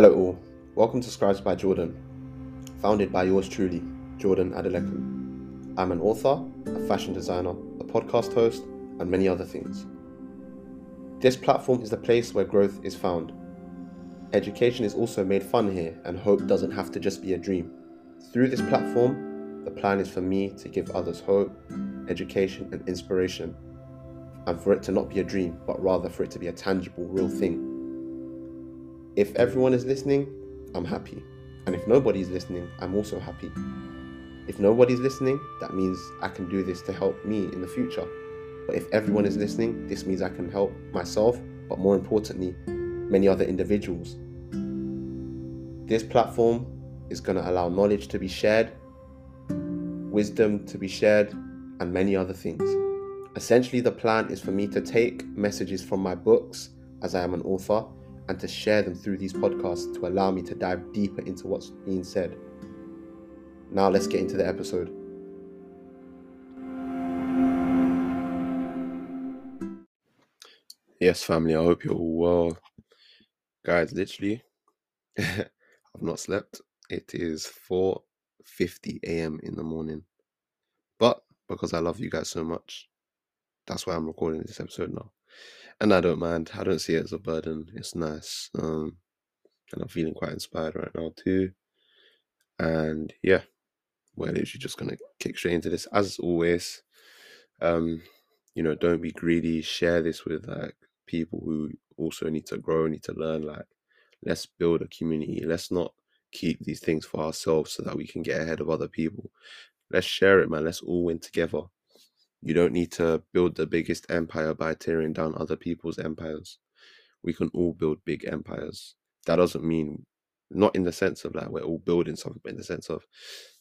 Hello, all. Welcome to Scribes by Jordan, founded by yours truly, Jordan Adelekun. I'm an author, a fashion designer, a podcast host, and many other things. This platform is the place where growth is found. Education is also made fun here, and hope doesn't have to just be a dream. Through this platform, the plan is for me to give others hope, education, and inspiration, and for it to not be a dream, but rather for it to be a tangible, real thing. If everyone is listening, I'm happy. And if nobody's listening, I'm also happy. If nobody's listening, that means I can do this to help me in the future. But if everyone is listening, this means I can help myself, but more importantly, many other individuals. This platform is going to allow knowledge to be shared, wisdom to be shared, and many other things. Essentially, the plan is for me to take messages from my books, as I am an author, and to share them through these podcasts to allow me to dive deeper into what's being said. Now, let's get into the episode. Yes, family, I hope you're well. Guys, literally, I've not slept. It is 4:50 a.m. in the morning. But because I love you guys so much, that's why I'm recording this episode now and I don't mind. I don't see it as a burden. It's nice, um, and I'm feeling quite inspired right now too. And yeah, we're literally just gonna kick straight into this as always. Um, you know, don't be greedy. Share this with like people who also need to grow, need to learn. Like, let's build a community. Let's not keep these things for ourselves so that we can get ahead of other people. Let's share it, man. Let's all win together. You don't need to build the biggest empire by tearing down other people's empires. We can all build big empires. That doesn't mean not in the sense of like we're all building something, but in the sense of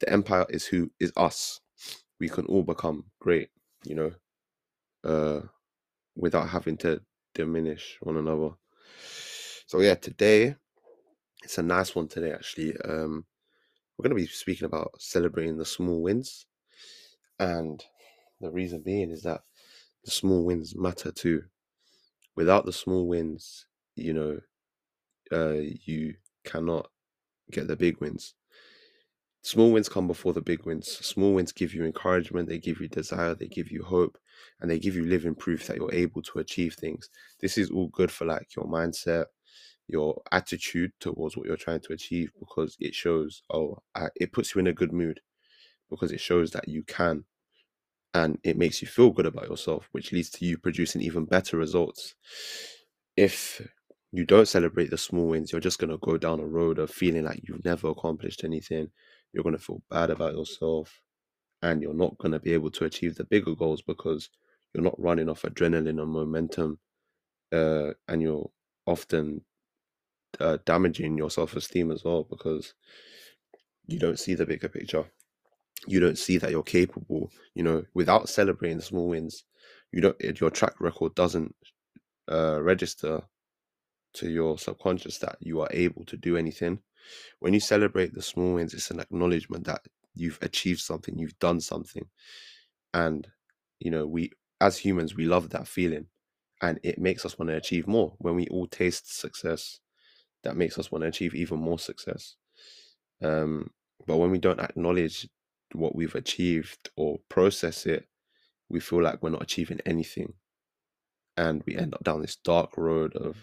the empire is who is us. We can all become great, you know, uh, without having to diminish one another. So yeah, today it's a nice one today actually. Um, we're going to be speaking about celebrating the small wins, and the reason being is that the small wins matter too. Without the small wins, you know, uh, you cannot get the big wins. Small wins come before the big wins. Small wins give you encouragement, they give you desire, they give you hope, and they give you living proof that you're able to achieve things. This is all good for like your mindset, your attitude towards what you're trying to achieve because it shows, oh, I, it puts you in a good mood because it shows that you can and it makes you feel good about yourself, which leads to you producing even better results. If you don't celebrate the small wins, you're just going to go down a road of feeling like you've never accomplished anything. You're going to feel bad about yourself, and you're not going to be able to achieve the bigger goals because you're not running off adrenaline and momentum, uh, and you're often uh, damaging your self esteem as well because you don't see the bigger picture you don't see that you're capable you know without celebrating small wins you don't your track record doesn't uh, register to your subconscious that you are able to do anything. When you celebrate the small wins it's an acknowledgement that you've achieved something you've done something. And you know we as humans we love that feeling. And it makes us want to achieve more. When we all taste success that makes us want to achieve even more success. Um but when we don't acknowledge what we've achieved or process it, we feel like we're not achieving anything. And we end up down this dark road of,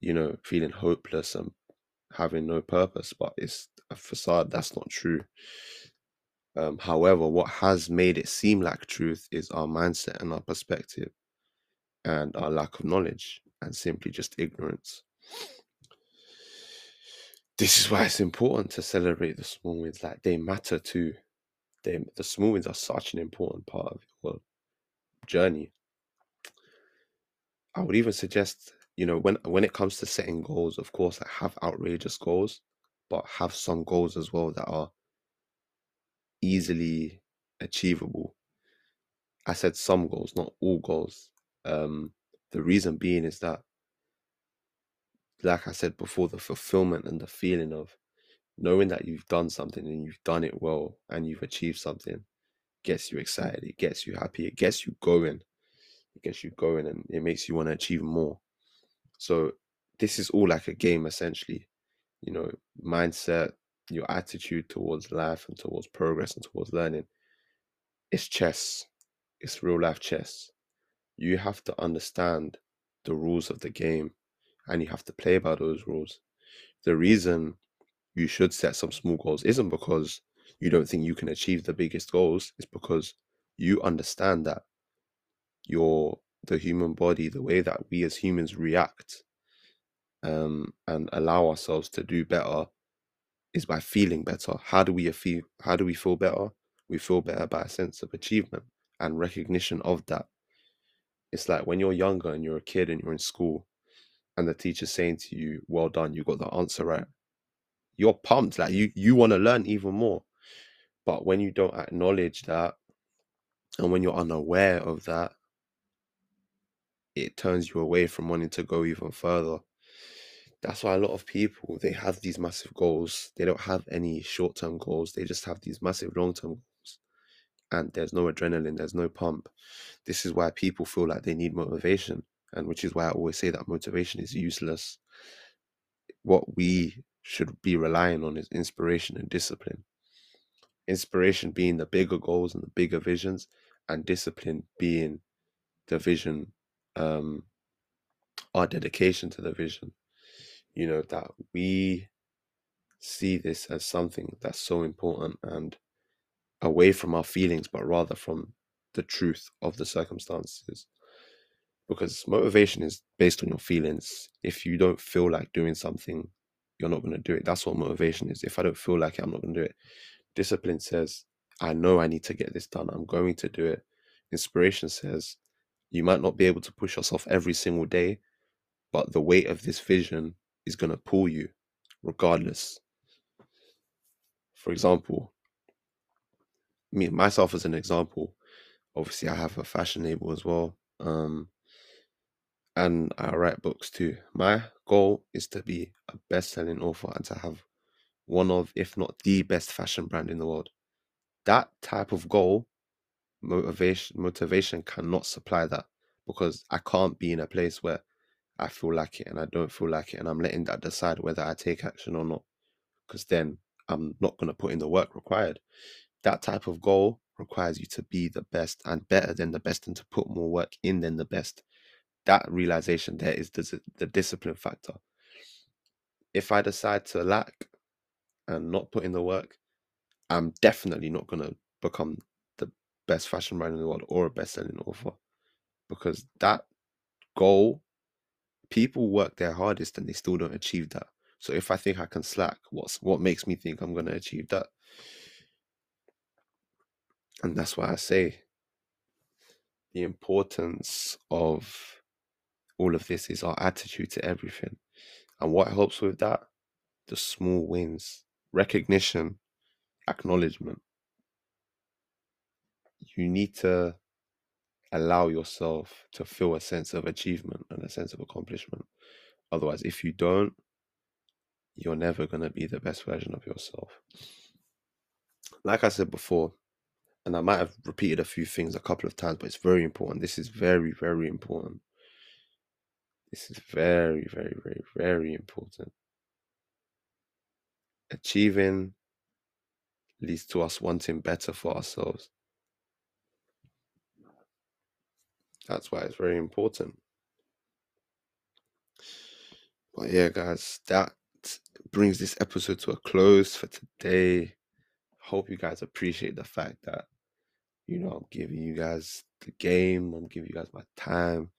you know, feeling hopeless and having no purpose. But it's a facade. That's not true. Um, however, what has made it seem like truth is our mindset and our perspective and our lack of knowledge and simply just ignorance this is why it's important to celebrate the small wins. Like they matter too. They the small wins are such an important part of your journey. I would even suggest, you know, when when it comes to setting goals, of course, I have outrageous goals, but have some goals as well that are easily achievable. I said some goals, not all goals. Um, the reason being is that like I said before, the fulfillment and the feeling of knowing that you've done something and you've done it well and you've achieved something gets you mm. excited. It gets you happy. It gets you going. It gets you going and it makes you want to achieve more. So this is all like a game essentially. You know, mindset, your attitude towards life and towards progress and towards learning. It's chess. It's real life chess. You have to understand the rules of the game and you have to play by those rules. The reason you should set some small goals isn't because you don't think you can achieve the biggest goals, it's because you understand that your the human body, the way that we as humans react um, and allow ourselves to do better is by feeling better. How do we feel? How do we feel better? We feel better by a sense of achievement and recognition of that. It's like when you're younger and you're a kid and you're in school, and the teacher's saying to you, "Well done, you got the answer right." You're pumped, like you you want to learn even more. But when you don't acknowledge that, and when you're unaware of that, it turns you away from wanting to go even further. That's why a lot of people they have these massive goals. They don't have any short-term goals. They just have these massive long-term goals. And there's no adrenaline, there's no pump. This is why people feel like they need motivation. And which is why I always say that motivation is useless. What we should be relying on is inspiration and discipline. Inspiration being the bigger goals and the bigger visions, and discipline being the vision um, our dedication to the vision. You know, that we see this as something that's so important and away from our feelings, but rather from the truth of the circumstances. Because motivation is based on your feelings. If you don't feel like doing something, you're not going to do it. That's what motivation is. If I don't feel like it, I'm not going to do it. Discipline says, I know I need to get this done. I'm going to do it. Inspiration says, you might not be able to push yourself every single day, but the weight of this vision is going to pull you regardless. For example, me myself as an example, obviously I have a fashion label as well. Um, and I write books too. My goal is to be a best-selling author and to have one of, if not the best fashion brand in the world. That type of goal motivation motivation cannot supply that because I can't be in a place where I feel like it and I don't feel like it and I'm letting that decide whether I take action or not because then I'm not going to put in the work required. That type of goal requires you to be the best and better than the best and to put more work in than the best. That realization there is the, the discipline factor. If I decide to lack and not put in the work, I'm definitely not going to become the best fashion brand in the world or a best selling author because that goal people work their hardest and they still don't achieve that so if i think i can slack what's what makes me think i'm going to achieve that and that's why i say the importance of all of this is our attitude to everything and what helps with that the small wins recognition acknowledgement you need to allow yourself to feel a sense of achievement and a sense of accomplishment. Otherwise, if you don't, you're never going to be the best version of yourself. Like I said before, and I might have repeated a few things a couple of times, but it's very important. This is very, very important. This is very, very, very, very important. Achieving leads to us wanting better for ourselves. That's why it's very important. But yeah, guys, that brings this episode to a close for today. Hope you guys appreciate the fact that, you know, I'm giving you guys the game, I'm giving you guys my time.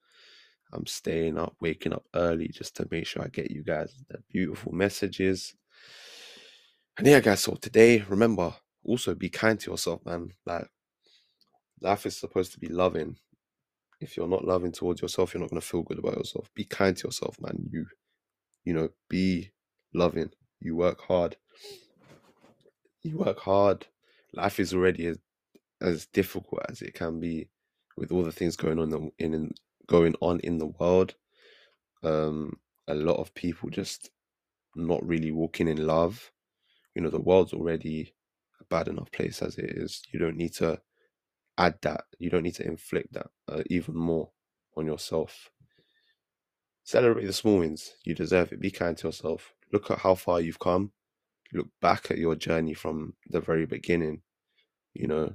I'm staying up, waking up early just to make sure I get you guys the beautiful messages. And yeah, guys, so today, remember, also be kind to yourself, man. Like, life is supposed to be loving if you're not loving towards yourself, you're not going to feel good about yourself. Be kind to yourself, man. You, you know, be loving. You work hard. You work hard. Life is already as, as difficult as it can be with all the things going on in, in going on in the world. Um, a lot of people just not really walking in love. You know, the world's already a bad enough place as it is. You don't need to add that. You don't need to inflict that uh, even more on yourself. Celebrate the small wins. You deserve it. Be kind to yourself. Look at how far you've come. Look back at your journey from the very beginning, you know,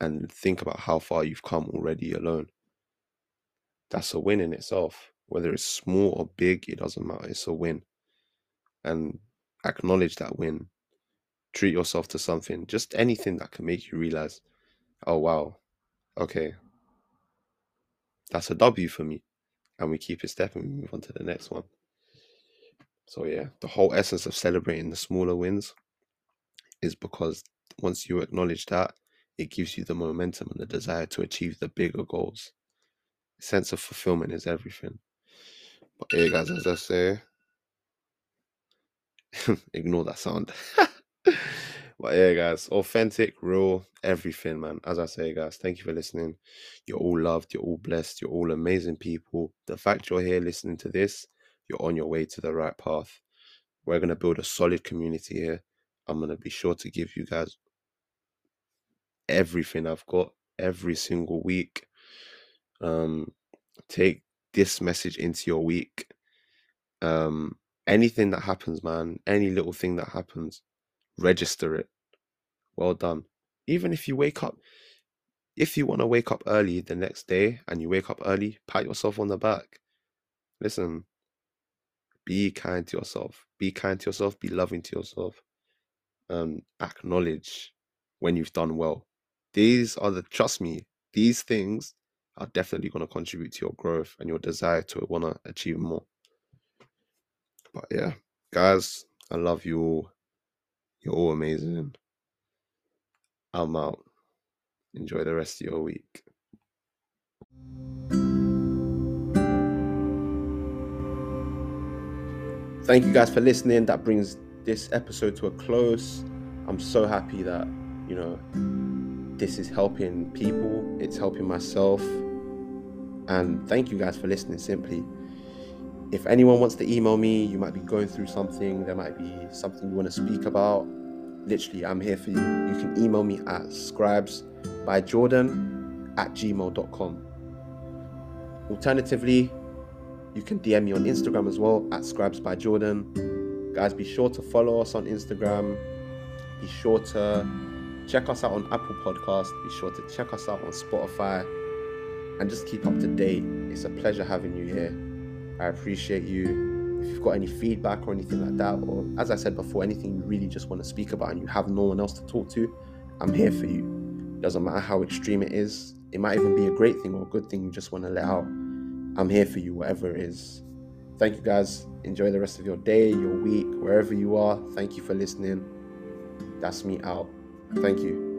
and think about how far you've come already alone. That's a win in itself. Whether it's small or big, it doesn't matter. It's a win. And acknowledge that win. Treat yourself to something, just anything that can make you realize, oh, wow, okay, that's a W for me. And we keep it stepping, we move on to the next one. So, yeah, the whole essence of celebrating the smaller wins is because once you acknowledge that, it gives you the momentum and the desire to achieve the bigger goals. Sense of fulfillment is everything. But hey, guys, as I say, ignore that sound. but yeah, guys, authentic, real, everything, man. As I say, guys, thank you for listening. You're all loved, you're all blessed, you're all amazing people. The fact you're here listening to this, you're on your way to the right path. We're to build a solid community here. I'm to be sure to give you guys everything I've got every single week. Um, take this message into your week. Um, anything that happens, man, any little thing that happens, register it. Well done. Even if you wake up, if you want to wake up early the next day and you wake up early, pat yourself on the back. Listen, be kind to yourself. Be kind to yourself. Be loving to yourself. Um, acknowledge when you've done well. These are the, trust me, these things are definitely going to contribute to your growth and your desire to want to achieve more. But yeah, guys, I love you all. You're all amazing. I'm out. Enjoy the rest of your week. Thank you guys for listening. That brings this episode to a close. I'm so happy that, you know, this is helping people, it's helping myself. And thank you guys for listening simply. If anyone wants to email me, you might be going through something, there might be something you want to speak about. Literally, I'm here for you. You can email me at scribesbyjordan at gmail.com. Alternatively, you can DM me on Instagram as well at scribesbyjordan. Guys, be sure to follow us on Instagram. Be sure to check us out on Apple Podcast. Be sure to check us out on Spotify and just keep up to date. It's a pleasure having you here. I appreciate you. If you've got any feedback or anything like that, or as I said before, anything you really just want to speak about and you have no one else to talk to, I'm here for you. Doesn't matter how extreme it is. It might even be a great thing or a good thing you just want to let out. I'm here for you, whatever it is. Thank you guys. Enjoy the rest of your day, your week, wherever you are. Thank you for listening. That's me out. Thank you.